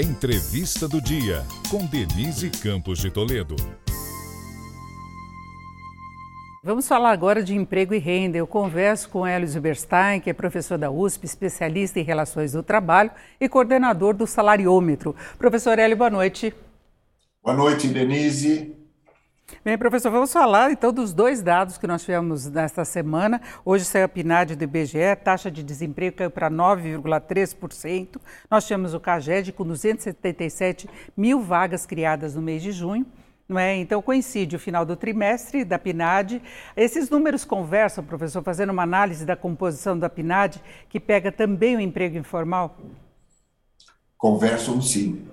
Entrevista do Dia, com Denise Campos de Toledo. Vamos falar agora de emprego e renda. Eu converso com Hélio Zuberstein, que é professor da USP, especialista em relações do trabalho e coordenador do Salariômetro. Professor Hélio, boa noite. Boa noite, Denise. Bem, professor, vamos falar então dos dois dados que nós tivemos nesta semana. Hoje saiu a PNAD do IBGE, a taxa de desemprego caiu para 9,3%. Nós tivemos o CAGED com 277 mil vagas criadas no mês de junho. É? Então, coincide o final do trimestre da PNAD. Esses números conversam, professor, fazendo uma análise da composição da PNAD, que pega também o emprego informal? Conversam sim.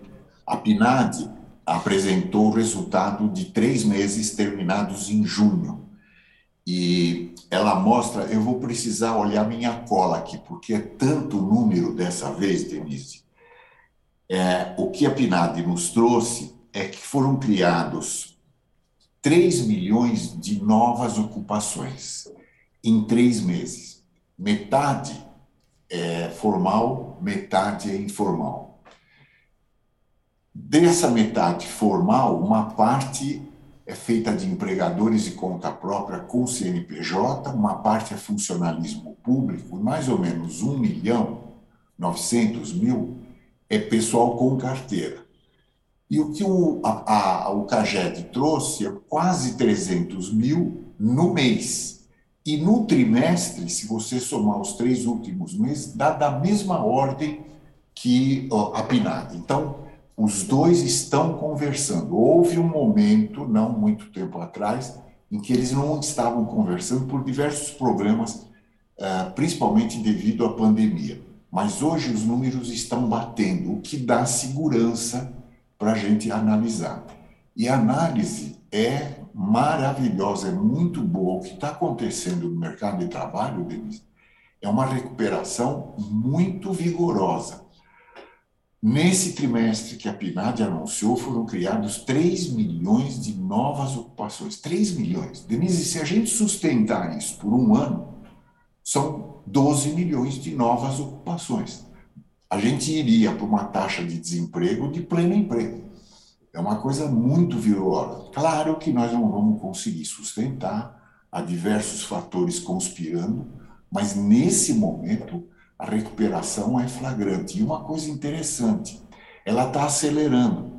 A PNAD apresentou o resultado de três meses terminados em junho. E ela mostra, eu vou precisar olhar minha cola aqui, porque é tanto número dessa vez, Denise. É, o que a PNAD nos trouxe é que foram criados 3 milhões de novas ocupações em três meses. Metade é formal, metade é informal. Dessa metade formal, uma parte é feita de empregadores de conta própria com CNPJ, uma parte é funcionalismo público, mais ou menos 1 milhão 900 mil é pessoal com carteira. E o que o, a, a, o CAGED trouxe é quase 300 mil no mês. E no trimestre, se você somar os três últimos meses, dá da mesma ordem que a PNAD. Então, os dois estão conversando. Houve um momento, não muito tempo atrás, em que eles não estavam conversando por diversos problemas, eh, principalmente devido à pandemia. Mas hoje os números estão batendo, o que dá segurança para a gente analisar. E a análise é maravilhosa, é muito boa. O que está acontecendo no mercado de trabalho, Denise, é uma recuperação muito vigorosa. Nesse trimestre que a PNAD anunciou, foram criados 3 milhões de novas ocupações. 3 milhões. Denise, se a gente sustentar isso por um ano, são 12 milhões de novas ocupações. A gente iria para uma taxa de desemprego de pleno emprego. É uma coisa muito vigorosa. Claro que nós não vamos conseguir sustentar, há diversos fatores conspirando, mas nesse momento a recuperação é flagrante. E uma coisa interessante, ela está acelerando.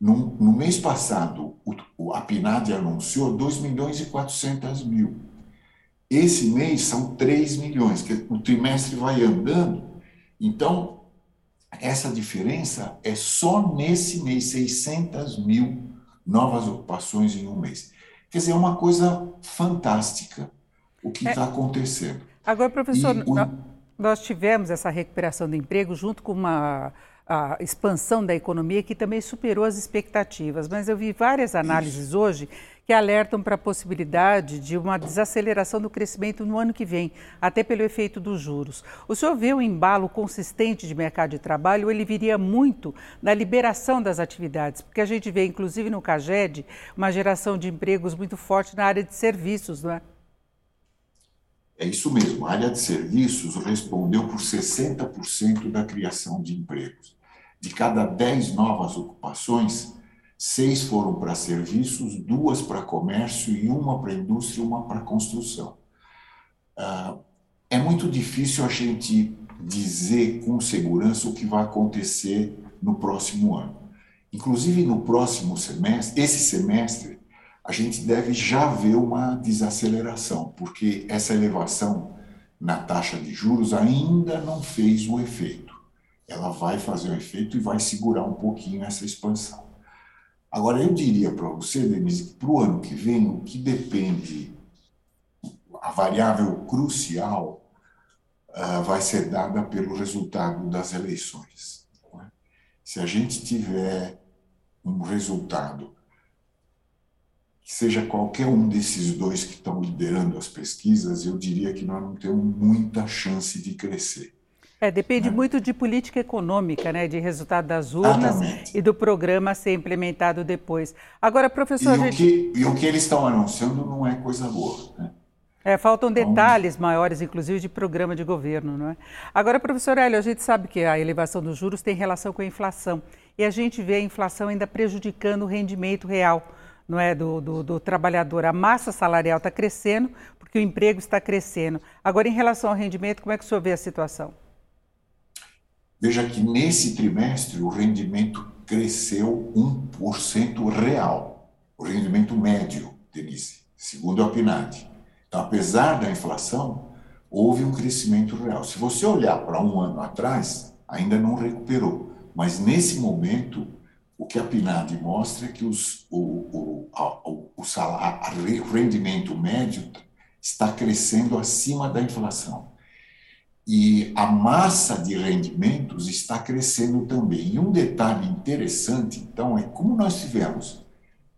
No, no, mês passado, o, a PNAD anunciou 2 milhões e 400 mil. Esse mês são 3 milhões, que o trimestre vai andando. Então, essa diferença é só nesse mês, 600 mil novas ocupações em um mês. Quer dizer, é uma coisa fantástica o que está é. acontecendo. Agora, professor, e, o, nós tivemos essa recuperação do emprego junto com uma a expansão da economia que também superou as expectativas, mas eu vi várias análises hoje que alertam para a possibilidade de uma desaceleração do crescimento no ano que vem, até pelo efeito dos juros. O senhor vê um embalo consistente de mercado de trabalho ele viria muito na liberação das atividades? Porque a gente vê, inclusive no CAGED, uma geração de empregos muito forte na área de serviços, não é? É isso mesmo, a área de serviços respondeu por 60% da criação de empregos. De cada 10 novas ocupações, seis foram para serviços, duas para comércio e uma para indústria e uma para construção. Ah, é muito difícil a gente dizer com segurança o que vai acontecer no próximo ano. Inclusive, no próximo semestre, esse semestre, a gente deve já ver uma desaceleração, porque essa elevação na taxa de juros ainda não fez o efeito. Ela vai fazer o efeito e vai segurar um pouquinho essa expansão. Agora, eu diria para você, Denise, que para o ano que vem, o que depende, a variável crucial uh, vai ser dada pelo resultado das eleições. É? Se a gente tiver um resultado seja qualquer um desses dois que estão liderando as pesquisas, eu diria que nós não temos muita chance de crescer. É, depende né? muito de política econômica, né, de resultado das urnas Exatamente. e do programa ser implementado depois. Agora, professor... E, gente... o, que, e o que eles estão anunciando não é coisa boa, né? É, faltam então, detalhes maiores, inclusive, de programa de governo, não é? Agora, professor Hélio, a gente sabe que a elevação dos juros tem relação com a inflação. e a gente vê a inflação ainda prejudicando o rendimento real não é, do, do, do trabalhador. A massa salarial está crescendo porque o emprego está crescendo. Agora, em relação ao rendimento, como é que o senhor vê a situação? Veja que nesse trimestre o rendimento cresceu 1% real, o rendimento médio, Denise, segundo a PNAD. Então, apesar da inflação, houve um crescimento real. Se você olhar para um ano atrás, ainda não recuperou, mas nesse momento o que a PNAD mostra é que os, o, o, o, o, salário, o rendimento médio está crescendo acima da inflação. E a massa de rendimentos está crescendo também. E um detalhe interessante, então, é como nós tivemos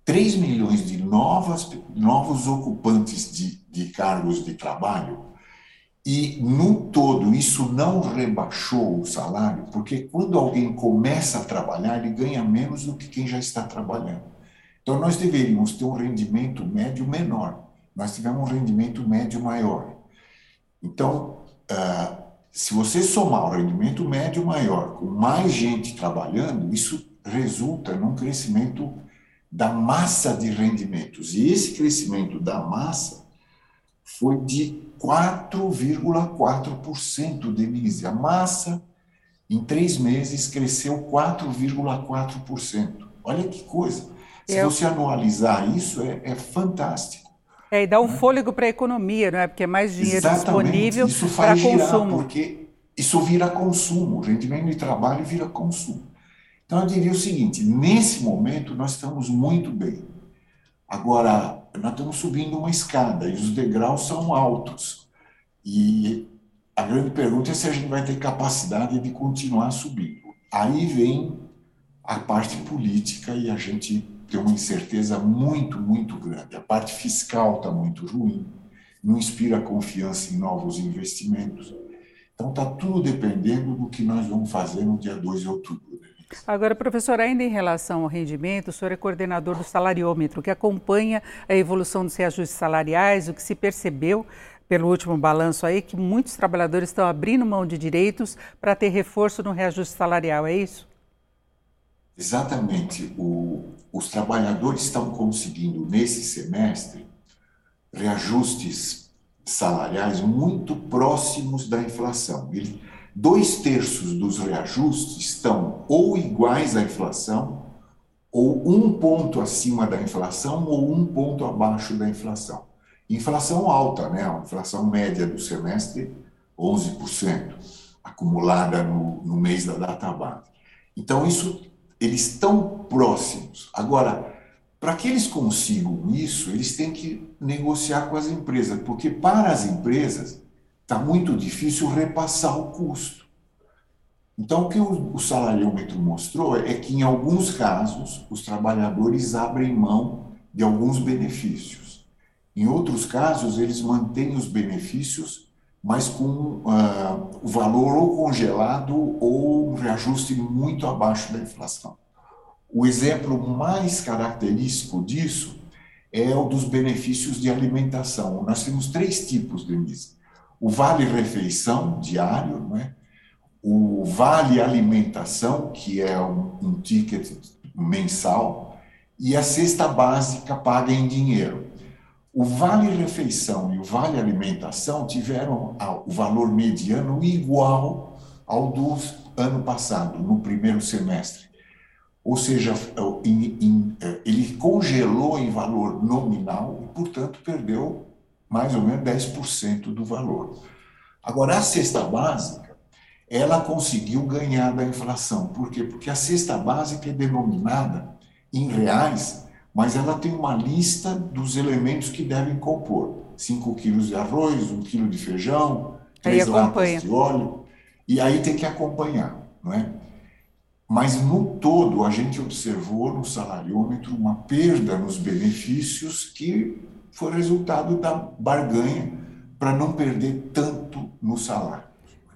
3 milhões de novas, novos ocupantes de, de cargos de trabalho, e, no todo, isso não rebaixou o salário, porque quando alguém começa a trabalhar, ele ganha menos do que quem já está trabalhando. Então, nós deveríamos ter um rendimento médio menor. Nós tivemos um rendimento médio maior. Então, uh, se você somar o rendimento médio maior com mais gente trabalhando, isso resulta num crescimento da massa de rendimentos. E esse crescimento da massa foi de 4,4%, Denise. A massa, em três meses, cresceu 4,4%. Olha que coisa. Se Eu... você anualizar isso, é, é fantástico. É, e dá um né? fôlego para a economia, não é? Porque é mais dinheiro Exatamente. disponível para consumo. Porque isso vira consumo, o rendimento de trabalho vira consumo. Então, eu diria o seguinte: nesse momento, nós estamos muito bem. Agora, nós estamos subindo uma escada e os degraus são altos. E a grande pergunta é se a gente vai ter capacidade de continuar subindo. Aí vem a parte política e a gente tem uma incerteza muito, muito grande. A parte fiscal está muito ruim, não inspira confiança em novos investimentos. Então, está tudo dependendo do que nós vamos fazer no dia 2 de outubro. Agora, professor, ainda em relação ao rendimento, o senhor é coordenador do salariômetro, que acompanha a evolução dos reajustes salariais, o que se percebeu pelo último balanço aí, que muitos trabalhadores estão abrindo mão de direitos para ter reforço no reajuste salarial, é isso? Exatamente. O, os trabalhadores estão conseguindo, nesse semestre, reajustes salariais muito próximos da inflação. Ele, dois terços dos reajustes estão ou iguais à inflação, ou um ponto acima da inflação, ou um ponto abaixo da inflação. Inflação alta, né? A inflação média do semestre, 11%, acumulada no, no mês da data base. Então, isso, eles estão próximos. Agora, para que eles consigam isso, eles têm que negociar com as empresas, porque para as empresas está muito difícil repassar o custo. Então, o que o, salariômetro mostrou é que, em alguns casos, os trabalhadores abrem mão de alguns benefícios. Em outros casos, eles mantêm os benefícios, mas com uh, o valor ou congelado ou um reajuste muito abaixo da inflação. O exemplo mais característico disso é o dos benefícios de alimentação. Nós temos três tipos, Denise o vale refeição diário, não é? o vale alimentação, que é um, um ticket mensal, e a cesta básica paga em dinheiro. O vale refeição e o vale alimentação tiveram o valor mediano igual ao do ano passado, no primeiro semestre. Ou seja, é, ele congelou em valor nominal e, portanto, perdeu mais ou menos 10% do valor. Agora, a cesta básica, ela conseguiu ganhar da inflação. Por quê? Porque a cesta básica é denominada em reais, mas ela tem uma lista dos elementos que devem compor. 5 quilos de arroz, 1 quilo de feijão, 3 latas de óleo. E aí tem que acompanhar, não é? Mas, no todo, a gente observou no salariômetro uma perda nos benefícios que foi resultado da barganha para não perder tanto no salário.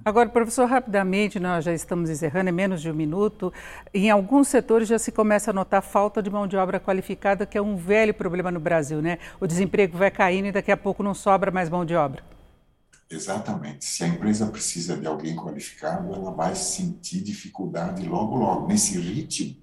Agora, professor, rapidamente, nós já estamos encerrando, é menos de um minuto. Em alguns setores já se começa a notar falta de mão de obra qualificada, que é um velho problema no Brasil, né? O desemprego vai caindo e daqui a pouco não sobra mais mão de obra. Exatamente. Se a empresa precisa de alguém qualificado, ela vai sentir dificuldade logo, logo. Nesse ritmo,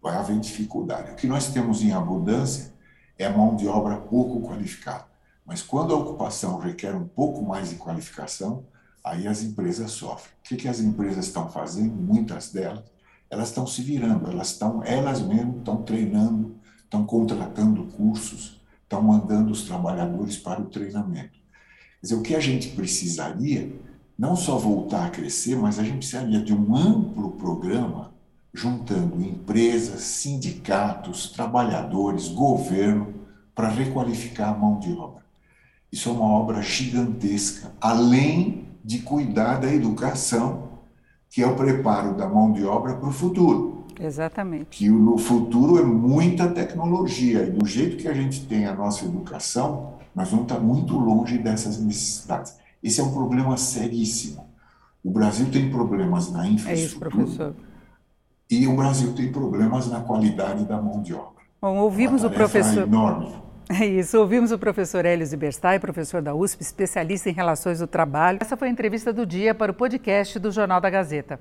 vai haver dificuldade. O que nós temos em abundância é mão de obra pouco qualificada. Mas quando a ocupação requer um pouco mais de qualificação, aí as empresas sofrem. O que, que as empresas estão fazendo? Muitas delas, elas estão se virando, elas estão, elas mesmas estão treinando, estão contratando cursos, estão mandando os trabalhadores para o treinamento. Quer dizer, o que a gente precisaria, não só voltar a crescer, mas a gente precisaria de um amplo programa juntando empresas, sindicatos, trabalhadores, governo, para requalificar a mão de obra. Isso é uma obra gigantesca, além de cuidar da educação, que é o preparo da mão de obra para o futuro. Exatamente. Que no futuro é muita tecnologia, e do jeito que a gente tem a nossa educação, nós vamos estar muito longe dessas necessidades. Esse é um problema seríssimo. O Brasil tem problemas na infraestrutura. É isso, professor. E o Brasil tem problemas na qualidade da mão de obra. Bom, ouvimos o professor. Enorme. É isso, ouvimos o professor Hélio Ziberstai, professor da USP, especialista em relações do trabalho. Essa foi a entrevista do dia para o podcast do Jornal da Gazeta.